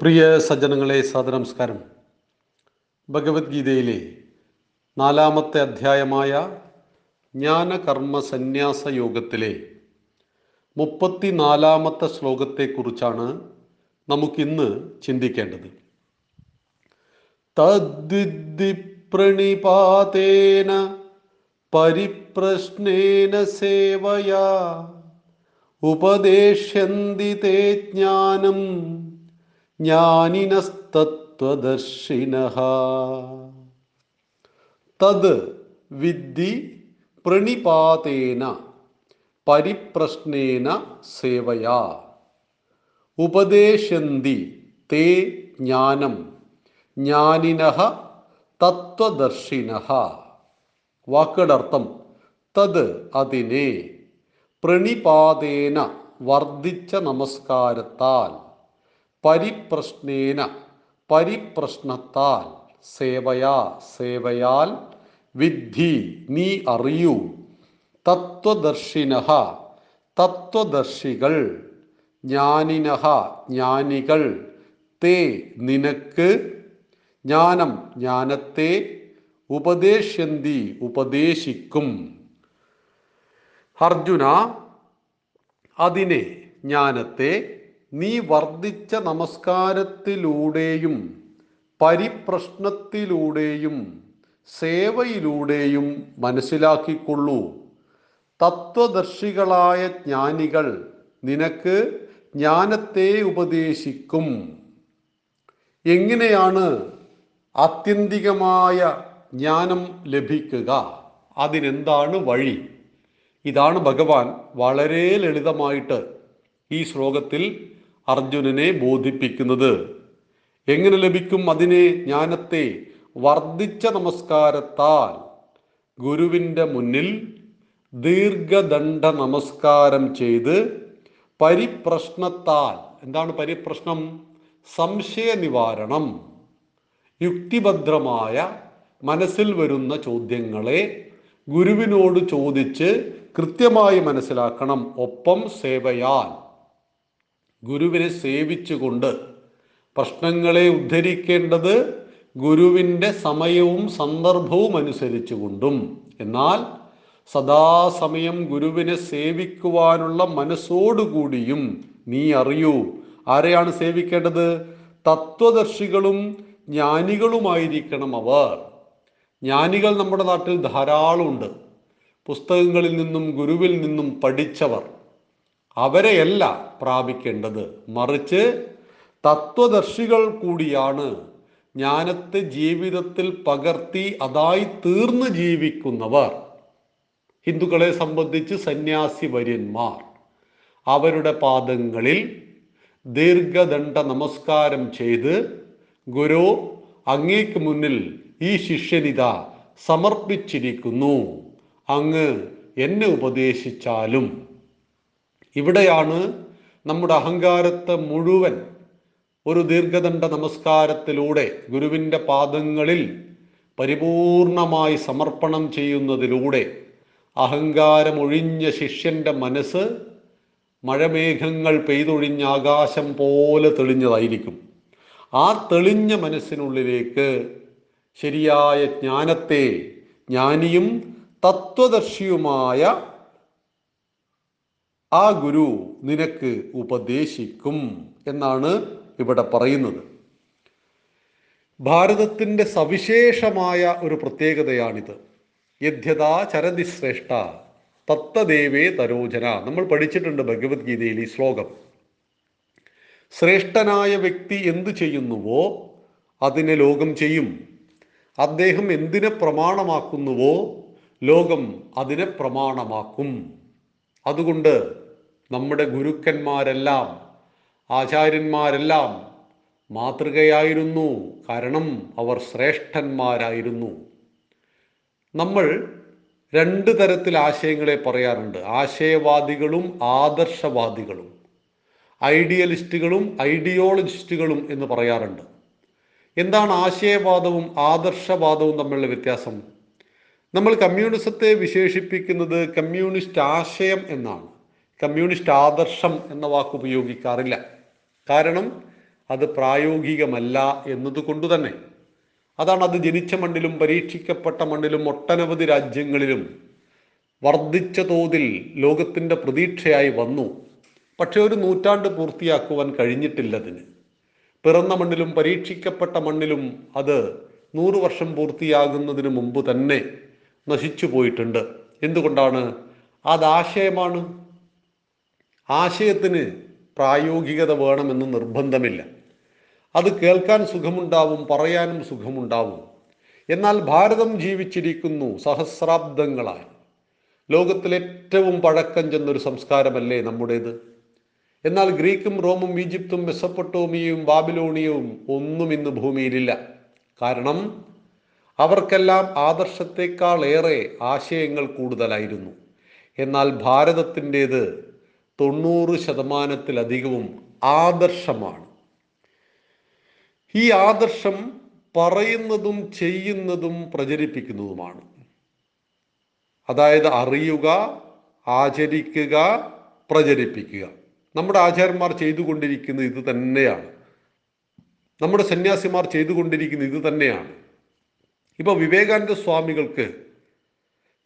പ്രിയ സജ്ജനങ്ങളെ സദനമസ്കാരം ഭഗവത്ഗീതയിലെ നാലാമത്തെ അധ്യായമായ ജ്ഞാനകർമ്മ സന്യാസ യോഗത്തിലെ മുപ്പത്തിനാലാമത്തെ ശ്ലോകത്തെക്കുറിച്ചാണ് നമുക്കിന്ന് ചിന്തിക്കേണ്ടത്. തദ്വിദ്ധി പ്രണിപാതേന പരിപ്രശ്നേന സേവയാ ഉപദേശ്യന്തി തേ ജ്ഞാനം ജ്ഞാനിനസ്തത്വദർശിന. തത് വിദ്ധി പ്രണിപാതേന പരിപ്രശ്നേന സേവയാ. ഉപദേശന്തി തേ ജ്ഞാനം ജ്ഞാനിന തത്വദർശിന. വാക്കുകളുടെ അർത്ഥം തത് അതിനെ പ്രണിപാതേന വർദ്ധിച്ച നമസ്കാരത്താൽ പരിപ്രശ്നേന പരിപ്രശ്നത്താൽ സേവയാ സേവയാൽ വിദ്ധി നീ അറിയൂ. തത്വദർശിന തത്വദർശികൾ ജ്ഞാനിന ജ്ഞാനികൾ തേ നിനക്ക് ജ്ഞാനം ജ്ഞാനത്തെ ഉപദേശന്തി ഉപദേശിക്കും. അർജുന അതിനെ ജ്ഞാനത്തെ നീ വർദ്ധിച്ച നമസ്കാരത്തിലൂടെയും പരിപ്രശ്നത്തിലൂടെയും സേവയിലൂടെയും മനസ്സിലാക്കിക്കൊള്ളൂ. തത്വദർശികളായ ജ്ഞാനികൾ നിനക്ക് ജ്ഞാനത്തെ ഉപദേശിക്കും. എങ്ങനെയാണ് ആത്യന്തികമായ ജ്ഞാനം ലഭിക്കുക? അതിനെന്താണ് വഴി? ഇതാണ് ഭഗവാൻ വളരെ ലളിതമായിട്ട് ഈ ശ്ലോകത്തിൽ അർജുനനെ ബോധിപ്പിക്കുന്നത്? എങ്ങനെ ലഭിക്കും അതിനെ ജ്ഞാനത്തെ വർദ്ധിച്ച നമസ്കാരത്താൽ? ഗുരുവിന്റെ മുന്നിൽ ദീർഘദണ്ഡ നമസ്കാരം ചെയ്ത് പരിപ്രശ്നത്താൽ എന്താണ് പരിപ്രശ്നം? സംശയ നിവാരണം യുക്തിഭദ്രമായ മനസ്സിൽ വരുന്ന ചോദ്യങ്ങളെ ഗുരുവിനോട് ചോദിച്ച് കൃത്യമായി മനസ്സിലാക്കണം. ഒപ്പം സേവയാൽ. ഗുരുവിനെ സേവിച്ചുകൊണ്ട് പ്രശ്നങ്ങളെ ഉദ്ധരിക്കേണ്ടത് ഗുരുവിന്റെ സമയവും സന്ദർഭവും അനുസരിച്ചുകൊണ്ടും. എന്നാൽ സദാസമയം ഗുരുവിനെ സേവിക്കുവാനുള്ള മനസ്സോടുകൂടിയും നീ അറിയൂ. ആരെയാണ് സേവിക്കേണ്ടത്? തത്വദർശികളും ജ്ഞാനികളുമായിരിക്കണം അവർ. ജ്ഞാനികൾ നമ്മുടെ നാട്ടിൽ ധാരാളമുണ്ട്. പുസ്തകങ്ങളിൽ നിന്നും ഗുരുവിൽ നിന്നും പഠിച്ചവർ. അവരെയല്ല പ്രാപിക്കേണ്ടത്. മറിച്ച് തത്വദർശികൾ കൂടിയാണ് ജ്ഞാനത്തെ ജീവിതത്തിൽ പകർത്തി അതായി തീർന്നു ജീവിക്കുന്നവർ. ഹിന്ദുക്കളെ സംബന്ധിച്ച് സന്യാസി വര്യന്മാർ അവരുടെ പാദങ്ങളിൽ ദീർഘദണ്ഡ നമസ്കാരം ചെയ്ത് ഗുരു അങ്ങേക്ക് മുന്നിൽ ഈ ശിഷ്യനിത സമർപ്പിച്ചിരിക്കുന്നു. അങ്ങ് എന്നെ ഉപദേശിച്ചാലും ഇവിടെയാണ് നമ്മുടെ അഹങ്കാരത്തെ മുഴുവൻ ഒരു ദീർഘദണ്ഡ നമസ്കാരത്തിലൂടെ ഗുരുവിന്റെ പാദങ്ങളിൽ പരിപൂർണമായി സമർപ്പണം ചെയ്യുന്നതിലൂടെ അഹങ്കാരമൊഴിഞ്ഞ ശിഷ്യന്റെ മനസ്സ് മഴമേഘങ്ങൾ പെയ്തൊഴിഞ്ഞ ആകാശം പോലെ തെളിഞ്ഞതായിരിക്കും. ആ തെളിഞ്ഞ മനസ്സിനുള്ളിലേക്ക് ശരിയായ ജ്ഞാനത്തെ ജ്ഞാനിയും തത്വദർശിയുമായ ആ ഗുരു നിനക്ക് ഉപദേശിക്കും എന്നാണ് ഇവിടെ പറയുന്നത്. ഭാരതത്തിന്റെ സവിശേഷമായ ഒരു പ്രത്യേകതയാണിത്. യഥ്യതാ ചരതി ശ്രേഷ്ഠ തത്തദേവേ തരോജന. നമ്മൾ പഠിച്ചിട്ടുണ്ട് ഭഗവത്ഗീതയിൽ ഈ ശ്ലോകം. ശ്രേഷ്ഠനായ വ്യക്തി എന്തു ചെയ്യുന്നുവോ അതിനെ ലോകം ചെയ്യും. അദ്ദേഹം എന്തിനെ പ്രമാണമാക്കുന്നുവോ ലോകം അതിനെ പ്രമാണമാക്കും. അതുകൊണ്ട് നമ്മുടെ ഗുരുക്കന്മാരെല്ലാം ആചാര്യന്മാരെല്ലാം മാതൃകയായിരുന്നു. കാരണം അവർ ശ്രേഷ്ഠന്മാരായിരുന്നു. നമ്മൾ രണ്ട് തരത്തിൽ ആശയങ്ങളെ പറയാറുണ്ട്. ആശയവാദികളും ആദർശവാദികളും ഐഡിയലിസ്റ്റുകളും ഐഡിയോളജിസ്റ്റുകളും എന്ന് പറയാറുണ്ട്. എന്താണ് ആശയവാദവും ആദർശവാദവും തമ്മിലുള്ള വ്യത്യാസം? നമ്മൾ കമ്മ്യൂണിസത്തെ വിശേഷിപ്പിക്കുന്നത് കമ്മ്യൂണിസ്റ്റ് ആശയം എന്നാണ്. കമ്മ്യൂണിസ്റ്റ് ആദർശം എന്ന വാക്ക് ഉപയോഗിക്കാറില്ല. കാരണം അത് പ്രായോഗികമല്ല എന്നതുകൊണ്ട് തന്നെ. അതാണ് അത് ജനിച്ച മണ്ണിലും പരീക്ഷിക്കപ്പെട്ട മണ്ണിലും ഒട്ടനവധി രാജ്യങ്ങളിലും വർദ്ധിച്ച തോതിൽ ലോകത്തിന്റെ പ്രതീക്ഷയായി വന്നു. പക്ഷേ ഒരു നൂറ്റാണ്ട് പൂർത്തിയാക്കുവാൻ കഴിഞ്ഞിട്ടില്ല അതിന്. പിറന്ന മണ്ണിലും പരീക്ഷിക്കപ്പെട്ട മണ്ണിലും അത് നൂറ് വർഷം പൂർത്തിയാകുന്നതിന് മുമ്പ് തന്നെ നശിച്ചു പോയിട്ടുണ്ട്. എന്തുകൊണ്ടാണ്? അത് ആശയമാണ്. ആശയത്തിന് പ്രായോഗികത വേണമെന്ന് നിർബന്ധമില്ല. അത് കേൾക്കാൻ സുഖമുണ്ടാവും പറയാനും സുഖമുണ്ടാവും. എന്നാൽ ഭാരതം ജീവിച്ചിരിക്കുന്നു സഹസ്രാബ്ദങ്ങളായി. ലോകത്തിലെ ഏറ്റവും പഴക്കം ചെന്നൊരു സംസ്കാരമല്ലേ നമ്മുടേത്? എന്നാൽ ഗ്രീക്കും റോമും ഈജിപ്തും മെസ്സപ്പൊട്ടോമിയയും ബാബിലോണിയവും ഒന്നും ഇന്ന് ഭൂമിയിലില്ല. കാരണം അവർക്കെല്ലാം ആദർശത്തെക്കാൾ ഏറെ ആശയങ്ങൾ കൂടുതലായിരുന്നു. എന്നാൽ ഭാരതത്തിന്റേത് തൊണ്ണൂറ് ശതമാനത്തിലധികവും ആദർശമാണ്. ഈ ആദർശം പറയുന്നതും ചെയ്യുന്നതും പ്രചരിപ്പിക്കുന്നതുമാണ്. അതായത് അറിയുക ആചരിക്കുക പ്രചരിപ്പിക്കുക. നമ്മുടെ ആചാര്യന്മാർ ചെയ്തുകൊണ്ടിരിക്കുന്നത് ഇത് തന്നെയാണ്. നമ്മുടെ സന്യാസിമാർ ചെയ്തുകൊണ്ടിരിക്കുന്നത് ഇത് തന്നെയാണ്. ഇപ്പോൾ വിവേകാനന്ദ സ്വാമികൾക്ക്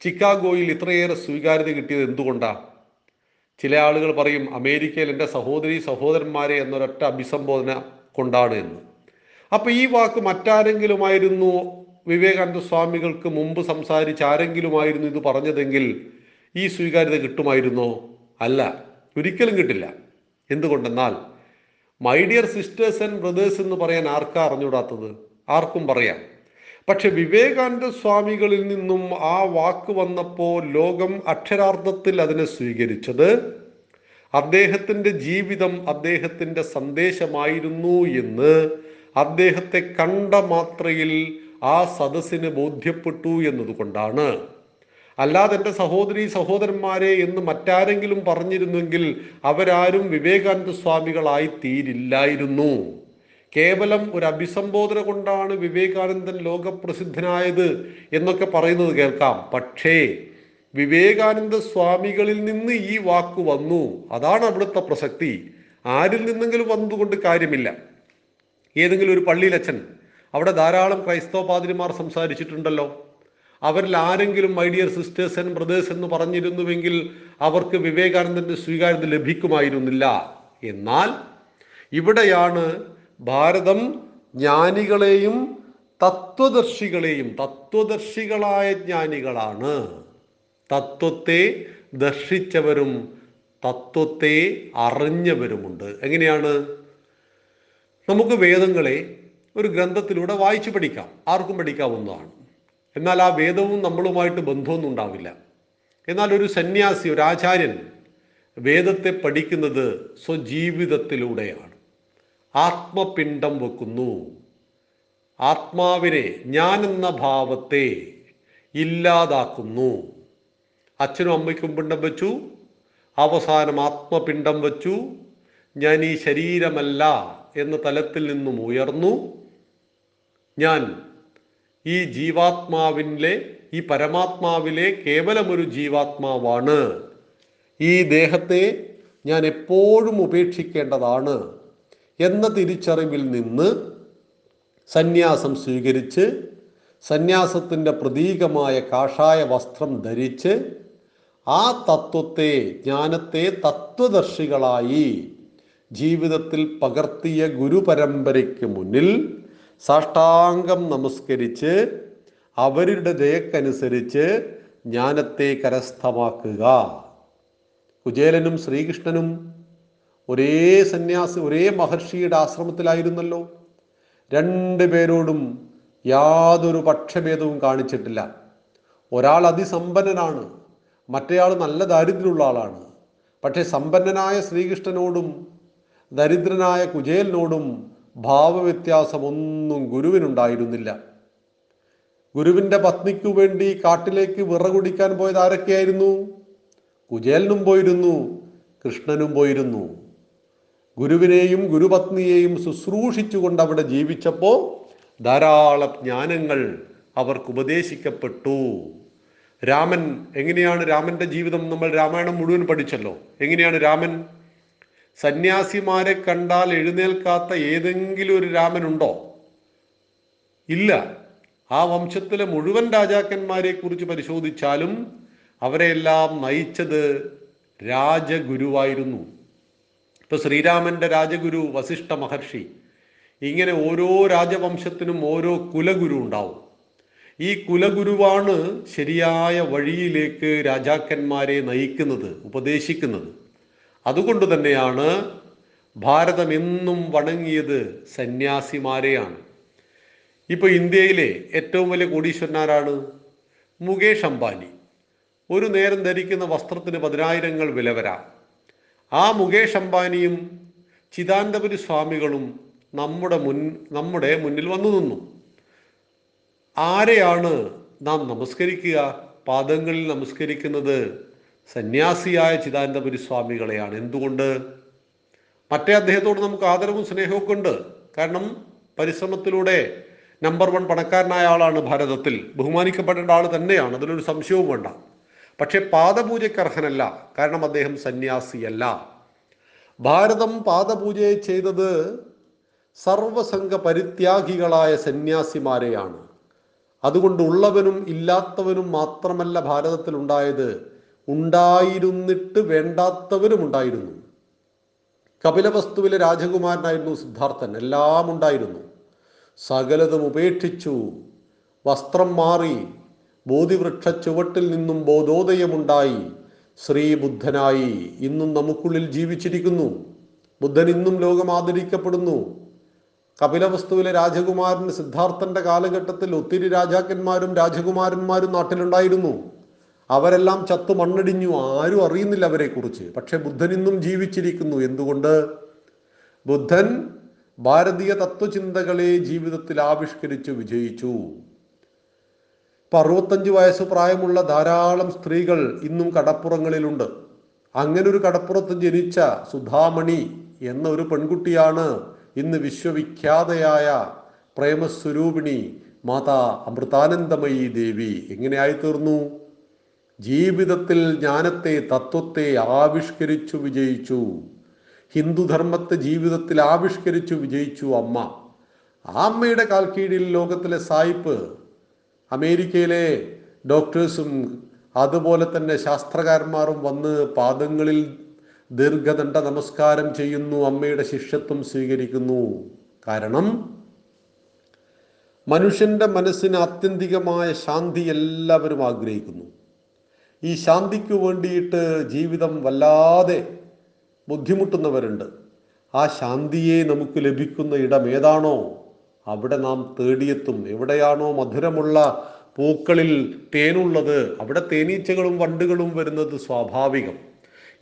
ചിക്കാഗോയിൽ ഇത്രയേറെ സ്വീകാര്യത കിട്ടിയത് എന്തുകൊണ്ടാണ് ചില ആളുകൾ പറയും അമേരിക്കയിൽ എന്റെ സഹോദരി സഹോദരന്മാരെ എന്നൊരൊറ്റ അഭിസംബോധന കൊണ്ടാണ് എന്ന്. അപ്പോൾ ഈ വാക്ക് മറ്റാരെങ്കിലുമായിരുന്നു വിവേകാനന്ദ സ്വാമികൾക്ക് മുമ്പ് സംസാരിച്ച ആരെങ്കിലുമായിരുന്നു ഇത് പറഞ്ഞതെങ്കിൽ ഈ സ്വീകാര്യത കിട്ടുമായിരുന്നോ? അല്ല. ഒരിക്കലും കിട്ടില്ല. എന്തുകൊണ്ടെന്നാൽ my dear sisters and brothers എന്ന് പറയാൻ ആർക്കാ അറിഞ്ഞുകൂടാത്തത്? ആർക്കും പറയാം. പക്ഷെ വിവേകാനന്ദ സ്വാമികളിൽ നിന്നും ആ വാക്ക് വന്നപ്പോൾ ലോകം അക്ഷരാർത്ഥത്തിൽ അതിനെ സ്വീകരിച്ചത്. അദ്ദേഹത്തിന്റെ ജീവിതം അദ്ദേഹത്തിന്റെ സന്ദേശമായിരുന്നു എന്ന് അദ്ദേഹത്തെ കണ്ട മാത്രയിൽ ആ സദസ്സിന് ബോധ്യപ്പെട്ടു എന്നതുകൊണ്ടാണ്. അല്ലാതെ എന്റെ സഹോദരി സഹോദരന്മാരെ എന്ന് മറ്റാരെങ്കിലും പറഞ്ഞിരുന്നെങ്കിൽ അവരാരും വിവേകാനന്ദ സ്വാമികളായി തീരില്ലായിരുന്നു കേവലം ഒരു അഭിസംബോധന കൊണ്ടാണ് വിവേകാനന്ദൻ ലോകപ്രസിദ്ധനായത് എന്നൊക്കെ പറയുന്നത് കേൾക്കാം. പക്ഷേ വിവേകാനന്ദ സ്വാമികളിൽ നിന്ന് ഈ വാക്ക് വന്നു. അതാണ് അവിടുത്തെ പ്രസക്തി. ആരിൽ നിന്നെങ്കിലും വന്നതുകൊണ്ട് കാര്യമില്ല. ഏതെങ്കിലും ഒരു പള്ളിയിലച്ഛൻ അവിടെ ധാരാളം ക്രൈസ്തവ പാതിരിമാർ സംസാരിച്ചിട്ടുണ്ടല്ലോ. അവരിൽ ആരെങ്കിലും my dear sisters and brothers എന്ന് പറഞ്ഞിരുന്നുവെങ്കിൽ അവർക്ക് വിവേകാനന്ദന്റെ സ്വീകാര്യത ലഭിക്കുമായിരുന്നില്ല. എന്നാൽ ഇവിടെയാണ് ഭാരതം ജ്ഞാനികളെയും തത്വദർശികളെയും തത്വദർശികളായ ജ്ഞാനികളാണ്. തത്വത്തെ ദർശിച്ചവരും തത്വത്തെ അറിഞ്ഞവരുമുണ്ട്. എങ്ങനെയാണ്? നമുക്ക് വേദങ്ങളെ ഒരു ഗ്രന്ഥത്തിലൂടെ വായിച്ചു പഠിക്കാം. ആർക്കും പഠിക്കാവുന്നതാണ്. എന്നാൽ ആ വേദവും നമ്മളുമായിട്ട് ബന്ധമൊന്നും ഉണ്ടാവില്ല. എന്നാൽ ഒരു സന്യാസി ഒരു ആചാര്യൻ വേദത്തെ പഠിക്കുന്നത് സ്വജീവിതത്തിലൂടെയാണ്. ആത്മപിണ്ഡം വെക്കുന്നു. ആത്മാവിനെ ഞാൻ എന്ന ഭാവത്തെ ഇല്ലാതാക്കുന്നു. അച്ഛനും അമ്മയ്ക്കും പിണ്ടം വെച്ചു. അവസാനം ആത്മപിണ്ഡം വെച്ചു. ഞാൻ ഈ ശരീരമല്ല എന്ന തലത്തിൽ നിന്നും ഉയർന്നു. ഞാൻ ഈ ജീവാത്മാവിലെ ഈ പരമാത്മാവിലെ കേവലമൊരു ജീവാത്മാവാണ്. ഈ ദേഹത്തെ ഞാൻ എപ്പോഴും ഉപേക്ഷിക്കേണ്ടതാണ്. എന്ന തിരിച്ചറിവിൽ നിന്ന് സന്യാസം സ്വീകരിച്ച് സന്യാസത്തിന്റെ പ്രതീകമായ കാഷായ വസ്ത്രം ധരിച്ച് ആ തത്വത്തെ ജ്ഞാനത്തെ തത്വദർശികളായി ജീവിതത്തിൽ പകർത്തിയ ഗുരുപരമ്പരയ്ക്ക് മുന്നിൽ സാഷ്ടാംഗം നമസ്കരിച്ച് അവരുടെ ദയക്കനുസരിച്ച് ജ്ഞാനത്തെ കരസ്ഥമാക്കുക. കുചേലനും ശ്രീകൃഷ്ണനും ഒരേ സന്യാസി ഒരേ മഹർഷിയുടെ ആശ്രമത്തിലായിരുന്നല്ലോ. രണ്ടു പേരോടും യാതൊരു പക്ഷഭേദവും കാണിച്ചിട്ടില്ല. ഒരാൾ അതിസമ്പന്നനാണ് മറ്റേയാൾ നല്ല ദാരിദ്ര്യമുള്ള ആളാണ്. പക്ഷേ സമ്പന്നനായ ശ്രീകൃഷ്ണനോടും ദരിദ്രനായ കുചേലിനോടും ഭാവവ്യത്യാസമൊന്നും ഗുരുവിനുണ്ടായിരുന്നില്ല. ഗുരുവിന്റെ പത്നിക്കു വേണ്ടി കാട്ടിലേക്ക് വിറകുടിക്കാൻ പോയത് ആരൊക്കെയായിരുന്നു? കുചേലനും പോയിരുന്നു കൃഷ്ണനും പോയിരുന്നു. ഗുരുവിനെയും ഗുരുപത്നിയെയും ശുശ്രൂഷിച്ചുകൊണ്ട് അവിടെ ജീവിച്ചപ്പോൾ ധാരാളം ജ്ഞാനങ്ങൾ അവർക്ക് ഉപദേശിക്കപ്പെട്ടു. രാമൻ എങ്ങനെയാണ് രാമന്റെ ജീവിതം? നമ്മൾ രാമായണം മുഴുവൻ പഠിച്ചല്ലോ. എങ്ങനെയാണ് രാമൻ? സന്യാസിമാരെ കണ്ടാൽ എഴുന്നേൽക്കാത്ത ഏതെങ്കിലും ഒരു രാമനുണ്ടോ? ഇല്ല. ആ വംശത്തിലെ മുഴുവൻ രാജാക്കന്മാരെ കുറിച്ച് പരിശോധിച്ചാലും അവരെല്ലാം നയിച്ചത് രാജഗുരുവായിരുന്നു. ഇപ്പൊ ശ്രീരാമന്റെ രാജഗുരു വസിഷ്ഠ മഹർഷി. ഇങ്ങനെ ഓരോ രാജവംശത്തിനും ഓരോ കുലഗുരു ഉണ്ടാവും. ഈ കുലഗുരുവാണ് ശരിയായ വഴിയിലേക്ക് രാജാക്കന്മാരെ നയിക്കുന്നത് ഉപദേശിക്കുന്നത്. അതുകൊണ്ട് തന്നെയാണ് ഭാരതം എന്നും വണങ്ങിയത് സന്യാസിമാരെയാണ്. ഇപ്പൊ ഇന്ത്യയിലെ ഏറ്റവും വലിയ കോടീശ്വരനാരാണ്? മുകേഷ് അംബാനി. ഒരു നേരം ധരിക്കുന്ന വസ്ത്രത്തിന് പതിനായിരങ്ങൾ വില വരാം ആ മുകേഷ് അംബാനിയും ചിദാനന്ദപുരി സ്വാമികളും നമ്മുടെ മുൻ നമ്മുടെ മുന്നിൽ വന്നു നിന്നു. ആരെയാണ് നാം നമസ്കരിക്കുക? പാദങ്ങളിൽ നമസ്കരിക്കുന്നത് സന്യാസിയായ ചിദാനന്ദപുരി സ്വാമികളെയാണ്. എന്തുകൊണ്ട്? മറ്റേ അദ്ദേഹത്തോട് നമുക്ക് ആദരവും സ്നേഹവും ഉണ്ട്. കാരണം പരിശ്രമത്തിലൂടെ നമ്പർ വൺ പണക്കാരനായ ആളാണ് ഭാരതത്തിൽ. ബഹുമാനിക്കപ്പെടേണ്ട ആൾ തന്നെയാണ്. അതിലൊരു സംശയവും വേണ്ട. പക്ഷെ പാദപൂജയ്ക്ക് അർഹനല്ല. കാരണം അദ്ദേഹം സന്യാസിയല്ല. ഭാരതം പാദപൂജയെ ചെയ്തത് സർവസംഘ പരിത്യാഗികളായ സന്യാസിമാരെയാണ്. അതുകൊണ്ട് ഉള്ളവനും ഇല്ലാത്തവനും മാത്രമല്ല ഭാരതത്തിൽ ഉണ്ടായത്. ഉണ്ടായിരുന്നിട്ട് വേണ്ടാത്തവരും ഉണ്ടായിരുന്നു. കപിലവസ്തുവിലെ രാജകുമാരനായിരുന്നു സിദ്ധാർത്ഥൻ. എല്ലാം ഉണ്ടായിരുന്നു. സകലതും ഉപേക്ഷിച്ചു. വസ്ത്രം മാറി. ബോധിവൃക്ഷ ചുവട്ടിൽ നിന്നും ബോധോദയമുണ്ടായി. ശ്രീബുദ്ധനായി ഇന്നും നമുക്കുള്ളിൽ ജീവിച്ചിരിക്കുന്നു. ബുദ്ധൻ ഇന്നും ലോകം ആദരിക്കപ്പെടുന്നു. കപിലവസ്തുവിലെ രാജകുമാരൻ സിദ്ധാർത്ഥന്റെ കാലഘട്ടത്തിൽ ഒത്തിരി രാജാക്കന്മാരും രാജകുമാരന്മാരും നാട്ടിലുണ്ടായിരുന്നു. അവരെല്ലാം ചത്തു മണ്ണടിഞ്ഞു. ആരും അറിയുന്നില്ല അവരെ കുറിച്ച് പക്ഷെ ബുദ്ധൻ ഇന്നും ജീവിച്ചിരിക്കുന്നു. എന്തുകൊണ്ട്? ബുദ്ധൻ ഭാരതീയ തത്വചിന്തകളെ ജീവിതത്തിൽ ആവിഷ്കരിച്ചു വിജയിച്ചു. ഇപ്പൊ അറുപത്തഞ്ച് വയസ്സ് പ്രായമുള്ള ധാരാളം സ്ത്രീകൾ ഇന്നും കടപ്പുറങ്ങളിലുണ്ട്. അങ്ങനെ ഒരു കടപ്പുറത്ത് ജനിച്ച സുധാമണി എന്ന ഒരു പെൺകുട്ടിയാണ് ഇന്ന് വിശ്വവിഖ്യാതയായ പ്രേമസ്വരൂപിണി മാതാ അമൃതാനന്ദമയി ദേവി. എങ്ങനെയായി തീർന്നു ജീവിതത്തിൽ ജ്ഞാനത്തെ തത്വത്തെ ആവിഷ്കരിച്ചു വിജയിച്ചു. ഹിന്ദുധർമ്മത്തെ ജീവിതത്തിൽ ആവിഷ്കരിച്ചു വിജയിച്ചു അമ്മ. ആ അമ്മയുടെ കാൽക്കീഴിൽ ലോകത്തിലെ സായിപ്പ് അമേരിക്കയിലെ ഡോക്ടേഴ്സും അതുപോലെ തന്നെ ശാസ്ത്രകാരന്മാരും വന്ന് പാദങ്ങളിൽ ദീർഘദണ്ഡ നമസ്കാരം ചെയ്യുന്നു അമ്മയുടെ ശിഷ്യത്വം സ്വീകരിക്കുന്നു. കാരണം മനുഷ്യന്റെ മനസ്സിന് ആത്യന്തികമായ ശാന്തി എല്ലാവരും ആഗ്രഹിക്കുന്നു. ഈ ശാന്തിക്ക് വേണ്ടിയിട്ട് ജീവിതം വല്ലാതെ ബുദ്ധിമുട്ടുന്നവരുണ്ട്. ആ ശാന്തിയെ നമുക്ക് ലഭിക്കുന്ന ഇടം ഏതാണോ അവിടെ നാം തേടിയെത്തും. എവിടെയാണോ മധുരമുള്ള പൂക്കളിൽ തേനുള്ളത് അവിടെ തേനീച്ചകളും വണ്ടുകളും വരുന്നത് സ്വാഭാവികം.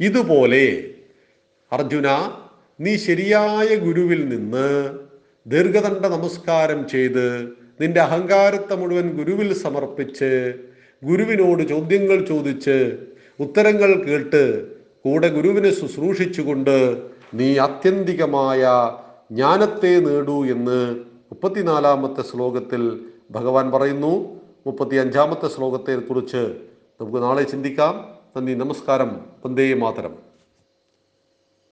ഇതുപോലെ അർജുന നീ ശരിയായ ഗുരുവിൽ നിന്ന് ദീർഘദണ്ഡ നമസ്കാരം ചെയ്ത് നിന്റെ അഹങ്കാരത്തെ മുഴുവൻ ഗുരുവിൽ സമർപ്പിച്ച് ഗുരുവിനോട് ചോദ്യങ്ങൾ ചോദിച്ച് ഉത്തരങ്ങൾ കേട്ട് കൂടെ ഗുരുവിനെ ശുശ്രൂഷിച്ചുകൊണ്ട് നീ ആത്യന്തികമായ ജ്ഞാനത്തെ നേടൂ എന്ന് മുപ്പത്തിനാലാമത്തെ ശ്ലോകത്തിൽ ഭഗവാൻ പറയുന്നു മുപ്പത്തി അഞ്ചാമത്തെ ശ്ലോകത്തെ കുറിച്ച് നമുക്ക് നാളെ ചിന്തിക്കാം. നന്ദി നമസ്കാരം. വന്ദേ മാതരം.